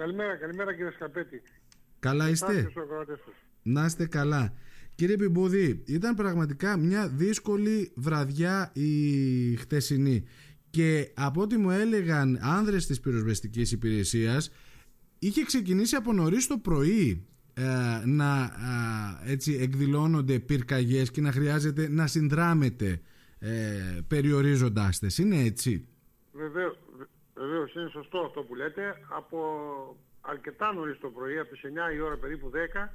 Καλημέρα, καλημέρα κύριε Σκαπέτη. Καλά είστε; Να είστε καλά. Κύριε Πιμπούδη, ήταν πραγματικά μια δύσκολη βραδιά η χτεσινή και από ό,τι μου έλεγαν άνδρες της πυροσβεστικής υπηρεσίας είχε ξεκινήσει από νωρίς το πρωί ε, να ε, έτσι εκδηλώνονται πυρκαγιές και να χρειάζεται να συνδράμετε ε, περιορίζοντάς τες. Είναι έτσι; Βεβαίως, βεβαίως είναι σωστό αυτό που λέτε. Από αρκετά νωρίς το πρωί, από τις 9 η ώρα περίπου 10,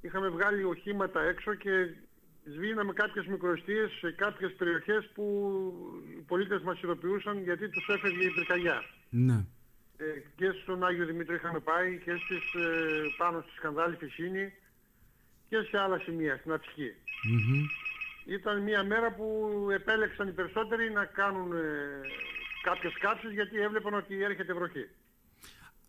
είχαμε βγάλει οχήματα έξω και σβήναμε κάποιες μικροεστίες σε κάποιες περιοχές που οι πολίτες μας ειδοποιούσαν γιατί τους έφευγε η πυρκαγιά. Ναι. Ε, και στον Άγιο Δημήτρη είχαμε πάει και στις, ε, πάνω στη Σκανδάλη Φυσίνη και σε άλλα σημεία, στην αττικη Ήταν μια μέρα που επέλεξαν οι περισσότεροι να κάνουν ε, κάποιες κάψεις γιατί έβλεπαν ότι έρχεται βροχή.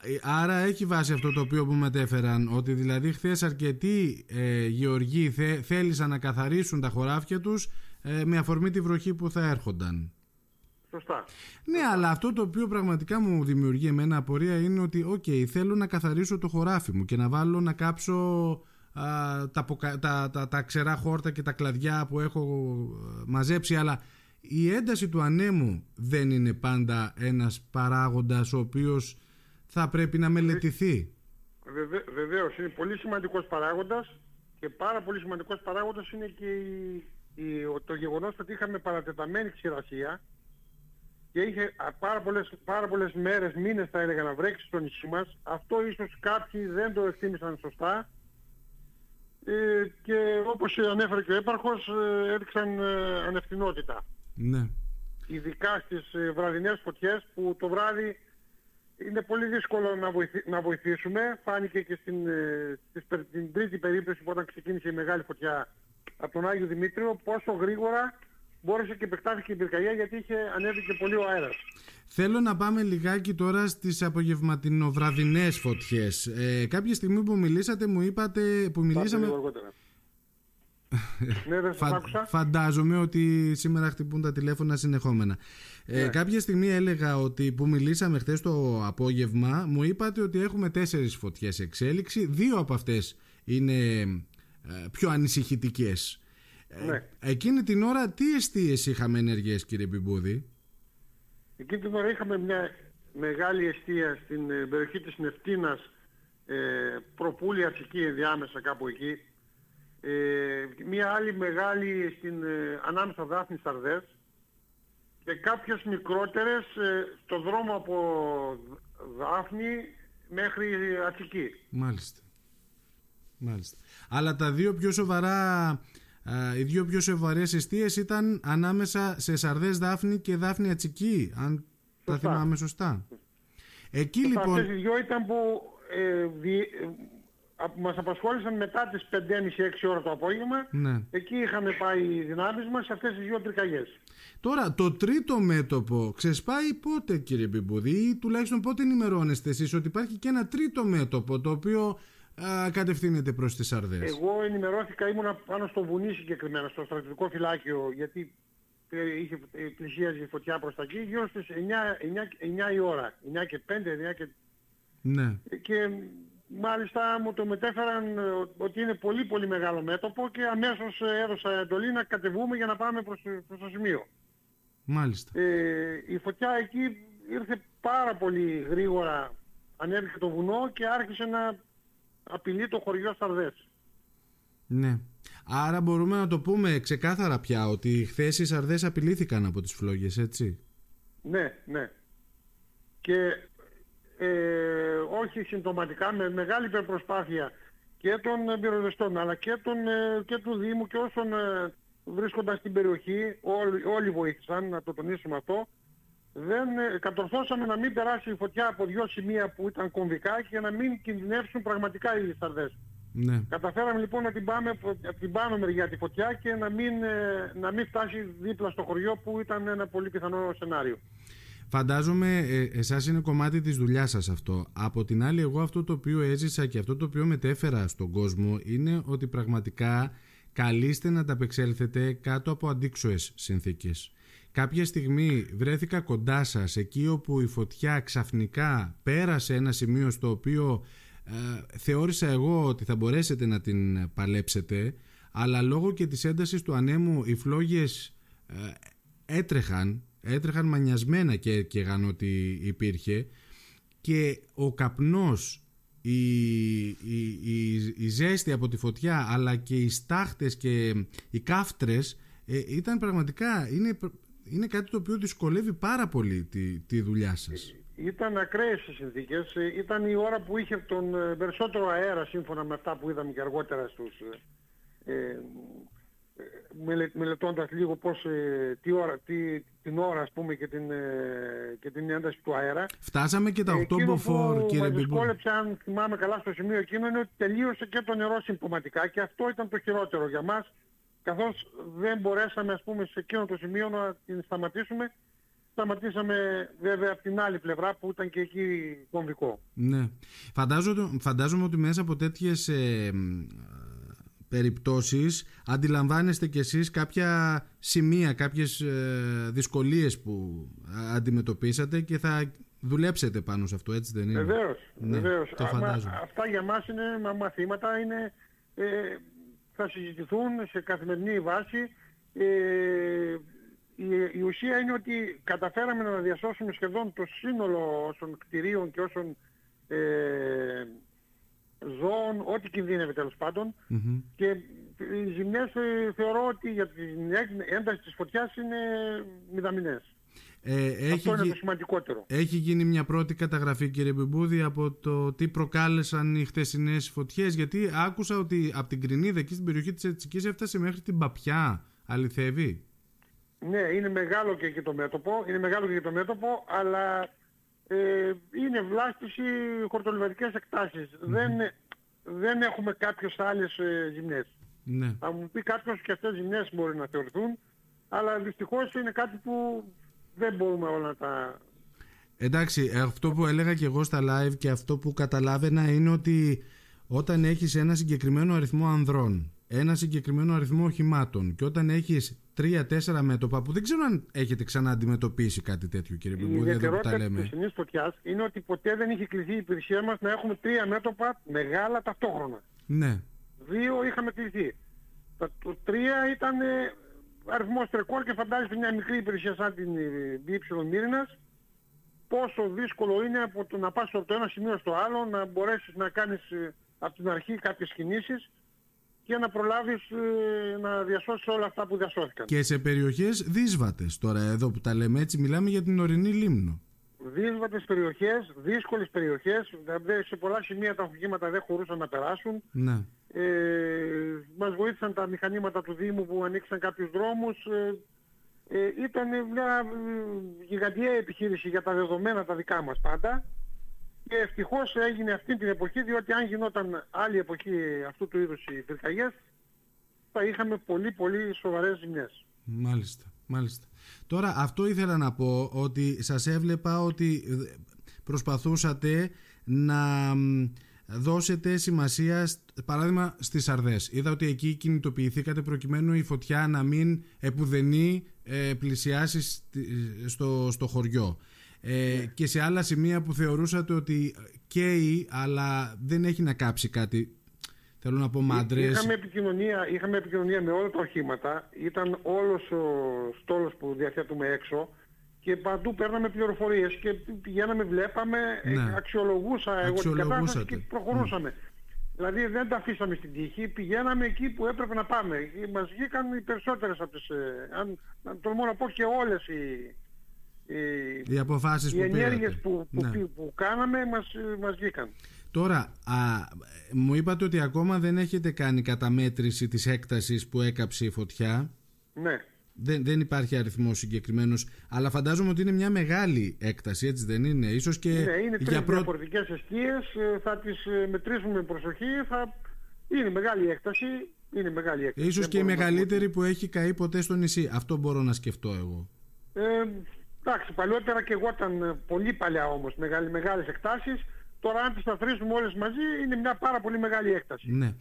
Ε, άρα έχει βάση αυτό το οποίο που μετέφεραν ότι δηλαδή χθες αρκετοί ε, γεωργοί θε, θέλησαν να καθαρίσουν τα χωράφια τους ε, με αφορμή τη βροχή που θα έρχονταν. Σωστά. Ναι, αλλά αυτό το οποίο πραγματικά μου δημιουργεί εμένα απορία είναι ότι οκ, θέλω να καθαρίσω το χωράφι μου και να βάλω να κάψω τα, τα, τα, τα ξερά χόρτα και τα κλαδιά που έχω ε, μαζέψει αλλά η ένταση του ανέμου δεν είναι πάντα ένας παράγοντας ο οποίος θα πρέπει να μελετηθεί. Βεβαίω, βεβαίως, είναι πολύ σημαντικός παράγοντας και πάρα πολύ σημαντικός παράγοντας είναι και η, το γεγονός ότι είχαμε παρατεταμένη ξηρασία και είχε πάρα πολλές, πάρα πολλές μέρες, μήνες θα έλεγα να βρέξει στο νησί μας. Αυτό ίσως κάποιοι δεν το εκτίμησαν σωστά ε, και όπως ανέφερε και ο έπαρχος ε, έδειξαν ε, ανευθυνότητα. Ναι. Ειδικά στις ε, βραδινές φωτιές που το βράδυ είναι πολύ δύσκολο να, να βοηθήσουμε. Φάνηκε και στην, ε, στην τρίτη περίπτωση που όταν ξεκίνησε η μεγάλη φωτιά από τον Άγιο Δημήτριο πόσο γρήγορα μπόρεσε και επεκτάθηκε η πυρκαγιά γιατί είχε ανέβει και πολύ ο αέρας. Θέλω να πάμε λιγάκι τώρα στις απογευματινοβραδινές φωτιές. Ε, κάποια στιγμή που μιλήσατε μου είπατε... Που μιλήσαμε... ναι, δεν Φαντάζομαι ότι σήμερα χτυπούν τα τηλέφωνα συνεχόμενα. Ε, ναι. κάποια στιγμή έλεγα ότι που μιλήσαμε χθες το απόγευμα μου είπατε ότι έχουμε τέσσερις φωτιές εξέλιξη. Δύο από αυτές είναι ε, πιο ανησυχητικές. Ε, ναι. εκείνη την ώρα τι αιστείες είχαμε ενεργές κύριε Μπιμπούδη; Εκείνη την ώρα είχαμε μια μεγάλη αιστεία στην περιοχή της Νευτίνας ε, προπούλη αρχική ενδιάμεσα κάπου εκεί ε, μία άλλη μεγάλη στην, ε, ανάμεσα Δάφνη Σαρδές και κάποιες μικρότερες ε, στο δρόμο από Δάφνη μέχρι Ατσική. Μάλιστα. Μάλιστα. Αλλά τα δύο πιο σοβαρά οι δύο πιο σοβαρές αιστείες ήταν ανάμεσα σε Σαρδές Δάφνη και Δάφνη Ατσική αν τα θυμάμαι σωστά. Εκεί λοιπόν... Αυτές οι δυο ήταν που ε, μας απασχόλησαν μετά τις 5.30-6 ώρα το απόγευμα. Ναι. Εκεί είχαμε πάει οι δυνάμεις μας σε αυτές τις δύο πυρκαγιές. Τώρα το τρίτο μέτωπο ξεσπάει πότε κύριε Μπιμπούδη ή τουλάχιστον πότε ενημερώνεστε εσείς ότι υπάρχει και ένα τρίτο μέτωπο το οποίο α, κατευθύνεται προς τις Αρδές. Εγώ ενημερώθηκα, ήμουνα πάνω στο βουνί συγκεκριμένα, στο στρατιωτικό φυλάκιο γιατί είχε πλησίαζε η φωτιά προς τα εκεί γύρω στις 9, 9, 9 η ώρα, 9 και 5, 9 και... Ναι. Και Μάλιστα μου το μετέφεραν ε, ότι είναι πολύ πολύ μεγάλο μέτωπο και αμέσως ε, έδωσα εντολή να κατεβούμε για να πάμε προς, προς το σημείο. Μάλιστα. Ε, η φωτιά εκεί ήρθε πάρα πολύ γρήγορα, ανέβηκε το βουνό και άρχισε να απειλεί το χωριό Σαρδές. Ναι. Άρα μπορούμε να το πούμε ξεκάθαρα πια ότι χθες οι Σαρδές απειλήθηκαν από τις φλόγες, έτσι; Ναι, ναι. Και ε, όχι συμπτωματικά, με μεγάλη υπερπροσπάθεια και των πυροδεστών αλλά και, των, ε, και του Δήμου και όσων ε, βρίσκονταν στην περιοχή, όλοι, όλοι βοήθησαν, να το τονίσουμε αυτό, δεν ε, κατορθώσαμε να μην περάσει η φωτιά από δύο σημεία που ήταν κομβικά και να μην κινδυνεύσουν πραγματικά οι σαρδές. Ναι. Καταφέραμε λοιπόν να την πάμε από την πάνω μεριά τη φωτιά και να μην, να μην φτάσει δίπλα στο χωριό που ήταν ένα πολύ πιθανό σενάριο. Φαντάζομαι ε, εσάς είναι κομμάτι της δουλειάς σας αυτό. Από την άλλη εγώ αυτό το οποίο έζησα και αυτό το οποίο μετέφερα στον κόσμο είναι ότι πραγματικά καλείστε να τα απεξέλθετε κάτω από αντίξωες συνθήκες. κάποια στιγμή βρέθηκα κοντά σας εκεί όπου η φωτιά ξαφνικά πέρασε ένα σημείο στο οποίο ε, θεώρησα εγώ ότι θα μπορέσετε να την παλέψετε αλλά λόγω και της έντασης του ανέμου οι φλόγες ε, έτρεχαν έτρεχαν μανιασμένα και έκαιγαν ότι υπήρχε και ο καπνός η, η, η, η, ζέστη από τη φωτιά αλλά και οι στάχτες και οι κάφτρες ε, ήταν πραγματικά είναι, είναι κάτι το οποίο δυσκολεύει πάρα πολύ τη, τη δουλειά σας. Ήταν ακραίες οι συνθήκες. Ήταν η ώρα που είχε τον ε, περισσότερο αέρα σύμφωνα με αυτά που είδαμε και αργότερα στους, ε, ε μελετώντας λίγο πώς, ε, τι ώρα, τι, την ώρα ας πούμε και την, ε, και την ένταση του αέρα. Φτάσαμε και τα 8 μποφόρ κύριε Μπιμπού. δυσκόλεψε αν θυμάμαι καλά στο σημείο εκείνο είναι ότι τελείωσε και το νερό συμπτωματικά και αυτό ήταν το χειρότερο για μας καθώς δεν μπορέσαμε ας πούμε σε εκείνο το σημείο να την σταματήσουμε σταματήσαμε βέβαια από την άλλη πλευρά που ήταν και εκεί κομβικό. Ναι. Φαντάζομαι, φαντάζομαι ότι μέσα από τέτοιες ε, περιπτώσεις αντιλαμβάνεστε κι εσείς κάποια σημεία, κάποιες ε, δυσκολίες που αντιμετωπίσατε και θα δουλέψετε πάνω σε αυτό, έτσι δεν είναι; Βεβαίως, ναι, βεβαίως. Το αυτά για μας είναι μαθήματα, είναι, ε, θα συζητηθούν σε καθημερινή βάση. Ε, η, η, ουσία είναι ότι καταφέραμε να διασώσουμε σχεδόν το σύνολο όσων κτηρίων και όσων ε, ζώων, ό,τι κινδύνευε τέλος Και οι ζημιές ε, θεωρώ ότι για την ένταση της φωτιάς είναι μηδαμινές. Ε, έχει Αυτό είναι το σημαντικότερο. Έχει γίνει μια πρώτη καταγραφή κύριε Μπιμπούδη από το τι προκάλεσαν οι χτεσινές φωτιές γιατί άκουσα ότι από την Κρινίδα εκεί στην περιοχή της Ετσικής έφτασε μέχρι την Παπιά. Αληθεύει; Ναι, είναι μεγάλο και εκεί το μέτωπο, είναι μεγάλο και το μέτωπο, αλλά ε, είναι βλάστηση χορτολιβαδικές Δεν, δεν έχουμε κάποιες άλλες ε, ζημιές. Ναι. Θα μου πει κάποιος και αυτές οι ζημιές μπορεί να θεωρηθούν, αλλά δυστυχώς είναι κάτι που δεν μπορούμε όλα να τα... Εντάξει, αυτό που έλεγα και εγώ στα live και αυτό που καταλάβαινα είναι ότι όταν έχεις ένα συγκεκριμένο αριθμό ανδρών, ένα συγκεκριμένο αριθμό οχημάτων και όταν έχεις τρία-τέσσερα μέτωπα που δεν ξέρω αν έχετε ξανααντιμετωπίσει κάτι τέτοιο κύριε Μπιμπούδη. Η ιδιαιτερότητα της Συνής Φωτιάς είναι ότι ποτέ δεν είχε κληθεί η υπηρεσία μας να έχουμε τρία μέτωπα μεγάλα ταυτόχρονα. Ναι. Δύο είχαμε κληθεί. Το τρία ήταν ε, αριθμός τρεκόρ και φαντάζεστε μια μικρή υπηρεσία σαν την Μπίψιλον Μύρινας πόσο δύσκολο είναι από το να πας από το ένα σημείο στο άλλο να μπορέσεις να κάνεις ε, από την αρχή κάποιες κινήσεις για να προλάβεις ε, να διασώσεις όλα αυτά που διασώθηκαν. Και σε περιοχές δύσβατες τώρα εδώ που τα λέμε έτσι μιλάμε για την ορεινή λίμνο. Δύσβατες περιοχές, δύσκολες περιοχές, δηλαδή σε πολλά σημεία τα οχήματα δεν χωρούσαν να περάσουν. Ναι. Ε, μας βοήθησαν τα μηχανήματα του Δήμου που ανοίξαν κάποιους δρόμους. Ε, ε, ήταν μια ε, γιγαντιαία επιχείρηση για τα δεδομένα τα δικά μας πάντα. Και ευτυχώς έγινε αυτή την εποχή, διότι αν γινόταν άλλη εποχή αυτού του είδους οι πυρκαγιές, θα είχαμε πολύ πολύ σοβαρές ζημιές. Μάλιστα, μάλιστα. Τώρα αυτό ήθελα να πω, ότι σας έβλεπα ότι προσπαθούσατε να δώσετε σημασία, παράδειγμα, στις Αρδές. Είδα ότι εκεί κινητοποιηθήκατε προκειμένου η φωτιά να μην επουδενή ε, πλησιάσεις στο, στο χωριό. Ε, ναι. και σε άλλα σημεία που θεωρούσατε ότι καίει αλλά δεν έχει να κάψει κάτι θέλω να πω μάντρες είχαμε επικοινωνία, είχαμε επικοινωνία με όλα τα οχήματα ήταν όλος ο στόλος που διαθέτουμε έξω και παντού παίρναμε πληροφορίες και πηγαίναμε, βλέπαμε, ναι. αξιολογούσα εγώ την κατάσταση και προχωρούσαμε. Ναι. Δηλαδή δεν τα αφήσαμε στην τύχη, πηγαίναμε εκεί που έπρεπε να πάμε. Μας βγήκαν οι περισσότερες από τις, ε, αν, αν τολμώ να πω και όλες οι, οι αποφάσεις οι που ενέργειες που, που, ναι. που, κάναμε μας, μας βγήκαν. Τώρα, α, μου είπατε ότι ακόμα δεν έχετε κάνει καταμέτρηση της έκτασης που έκαψε η φωτιά. Ναι. Δεν, δεν υπάρχει αριθμός συγκεκριμένος, αλλά φαντάζομαι ότι είναι μια μεγάλη έκταση, έτσι δεν είναι; Ίσως και ναι, είναι τρεις για διαφορετικές αιστείες, ε, θα τις ε, μετρήσουμε με προσοχή, θα... είναι μεγάλη έκταση. Είναι μεγάλη έκταση. Ίσως και η μεγαλύτερη που έχει καεί ποτέ στο νησί. Αυτό μπορώ να σκεφτώ εγώ. Ε, Εντάξει, παλιότερα και εγώ ήταν ε, πολύ παλιά όμως, μεγάλη, μεγάλες εκτάσεις. Τώρα αν τις σταθρίσουμε όλες μαζί είναι μια πάρα πολύ μεγάλη έκταση. Ναι.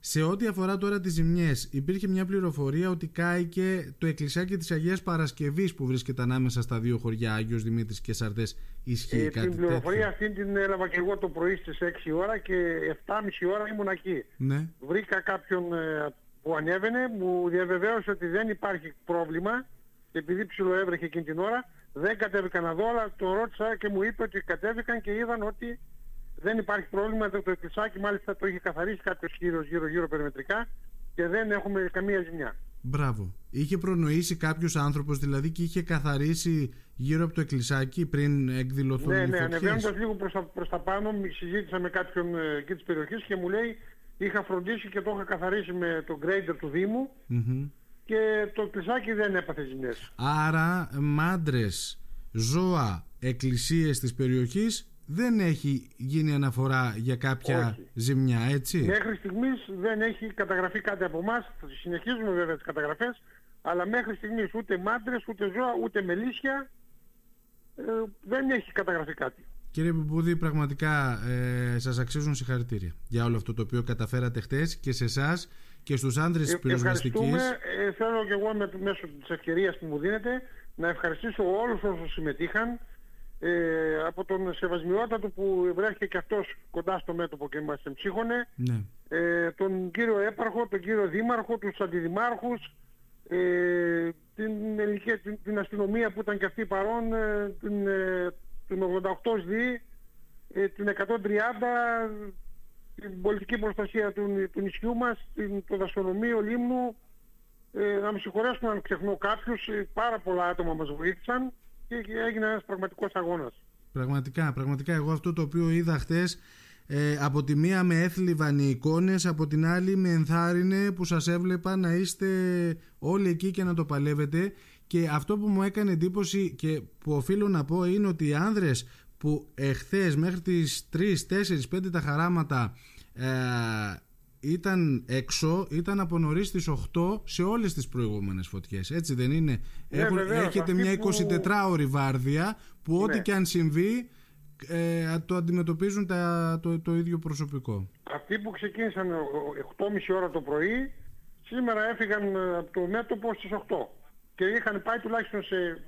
Σε ό,τι αφορά τώρα τις ζημιές, υπήρχε μια πληροφορία ότι κάηκε το εκκλησάκι της Αγίας Παρασκευής που βρίσκεται ανάμεσα στα δύο χωριά, Άγιος Δημήτρης και Σαρδές. Ισχύει ε, κάτι Την πληροφορία αυτή την έλαβα και εγώ το πρωί στις 6 ώρα και 7.30 ώρα ήμουν εκεί. Ναι. Βρήκα κάποιον ε, που ανέβαινε, μου διαβεβαίωσε ότι δεν υπάρχει πρόβλημα και επειδή ψιλοέβρεχε εκείνη την ώρα, δεν κατέβηκαν να δω, αλλά το ρώτησα και μου είπε ότι κατέβηκαν και είδαν ότι δεν υπάρχει πρόβλημα. Το εκκλησάκι μάλιστα το είχε καθαρίσει κάποιος κύριος γύρω-γύρω περιμετρικά και δεν έχουμε καμία ζημιά. Μπράβο. Είχε προνοήσει κάποιος άνθρωπος δηλαδή και είχε καθαρίσει γύρω από το εκκλησάκι πριν εκδηλωθούν ναι, οι Ναι, ανεβαίνοντας λίγο προς τα, προς τα πάνω, συζήτησα με κάποιον ε, εκεί της περιοχής και μου λέει είχα φροντίσει και το είχα καθαρίσει με το grader του Δήμου και το εκκλησάκι δεν έπαθε ζημιές. Άρα μάντρες, ζώα, εκκλησίες της περιοχής δεν έχει γίνει αναφορά για κάποια ζημιά, έτσι; Μέχρι στιγμής δεν έχει καταγραφεί κάτι από εμάς. Συνεχίζουμε βέβαια τις καταγραφές, αλλά μέχρι στιγμής ούτε μάντρες, ούτε ζώα, ούτε μελίσια ε, δεν έχει καταγραφεί κάτι. Κύριε Μπουμπούδη, πραγματικά ε, σας αξίζουν συγχαρητήρια για όλο αυτό το οποίο καταφέρατε χτες και σε εσάς και στους άντρες της πυροσβεστικής. Ευχαριστούμε. Ε, θέλω και εγώ με, μέσω της ευκαιρίας που μου δίνετε να ευχαριστήσω όλους όσους συμμετείχαν ε, από τον Σεβασμιότατο που βρέθηκε και αυτός κοντά στο μέτωπο και μας εμψύχωνε, ναι. ε, τον κύριο Έπαρχο, τον κύριο Δήμαρχο, τους αντιδημάρχους, ε, την, την, την, αστυνομία που ήταν και αυτή παρόν, ε, την, ε, την 88 ΣΔΙ, ε, την 130, την πολιτική προστασία του, του νησιού μας, την, το δασονομείο Λίμνου, ε, να με συγχωρέσουν αν ξεχνώ κάποιους, ε, πάρα πολλά άτομα μας βοήθησαν και έγινε ένας πραγματικός αγώνας. Πραγματικά, πραγματικά εγώ αυτό το οποίο είδα χτες ε, από τη μία με έθλιβαν οι εικόνες, από την άλλη με ενθάρρυνε που σας έβλεπα να είστε όλοι εκεί και να το παλεύετε και αυτό που μου έκανε εντύπωση και που οφείλω να πω είναι ότι οι άνδρες που εχθές μέχρι τις 3, 4, 5 τα χαράματα ε, ήταν έξω, ήταν από νωρίς στι 8 σε όλες τις προηγούμενες φωτιές. Έτσι δεν είναι; Ναι, έχετε μια 24ωρη βάρδια που ό,τι ναι. και αν συμβεί ε, το αντιμετωπίζουν τα, το, το ίδιο προσωπικό. Αυτοί που ξεκίνησαν 8.30 ώρα το πρωί, σήμερα έφυγαν ε, από το μέτωπο στις 8 και είχαν πάει τουλάχιστον σε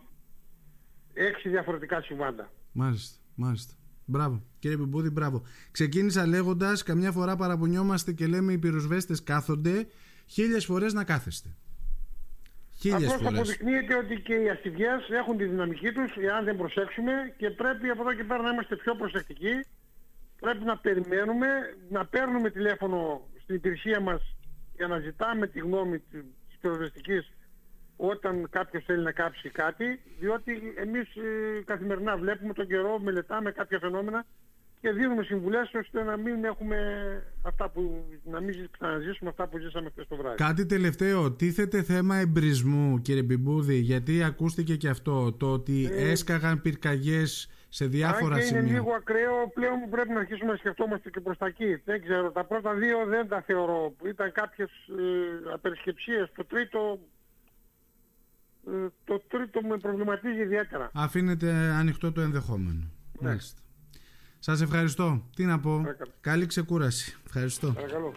6 διαφορετικά συμβάντα. Μάλιστα, μάλιστα. Μπράβο. Κύριε Πιμπούδη, μπράβο. Ξεκίνησα λέγοντας: Καμιά φορά παραπονιόμαστε και λέμε οι πυροσβέστες κάθονται, χίλιες φορές να κάθεστε. Χίλιες Απλώς αποδεικνύεται ότι και οι αστιδιές έχουν τη δυναμική τους εάν δεν προσέξουμε και πρέπει από εδώ και πέρα να είμαστε πιο προσεκτικοί. Πρέπει να περιμένουμε, να παίρνουμε τηλέφωνο στην υπηρεσία μας για να ζητάμε τη γνώμη της πυροσβεστικής όταν κάποιος θέλει να κάψει κάτι, διότι εμείς ε, καθημερινά βλέπουμε τον καιρό, μελετάμε κάποια φαινόμενα και δίνουμε συμβουλές ώστε να μην έχουμε αυτά που, να μην ξαναζήσουμε αυτά που ζήσαμε χθες το βράδυ. Κάτι τελευταίο, τίθεται θέμα εμπρισμού κύριε Μπιμπούδη, γιατί ακούστηκε και αυτό, το ότι ε, έσκαγαν πυρκαγιές σε διάφορα αν και σημεία. είναι λίγο ακραίο, πλέον πρέπει να αρχίσουμε να σκεφτόμαστε και προς τα εκεί. Δεν ξέρω, τα πρώτα δύο δεν τα θεωρώ. Ήταν κάποιες ε, απερισκεψίες. Το τρίτο ε, το τρίτο με προβληματίζει ιδιαίτερα. Αφήνεται ανοιχτό το ενδεχόμενο. Ναι. Σας ευχαριστώ. Τι να πω. Καλή ξεκούραση. Ευχαριστώ. Παρακαλώ.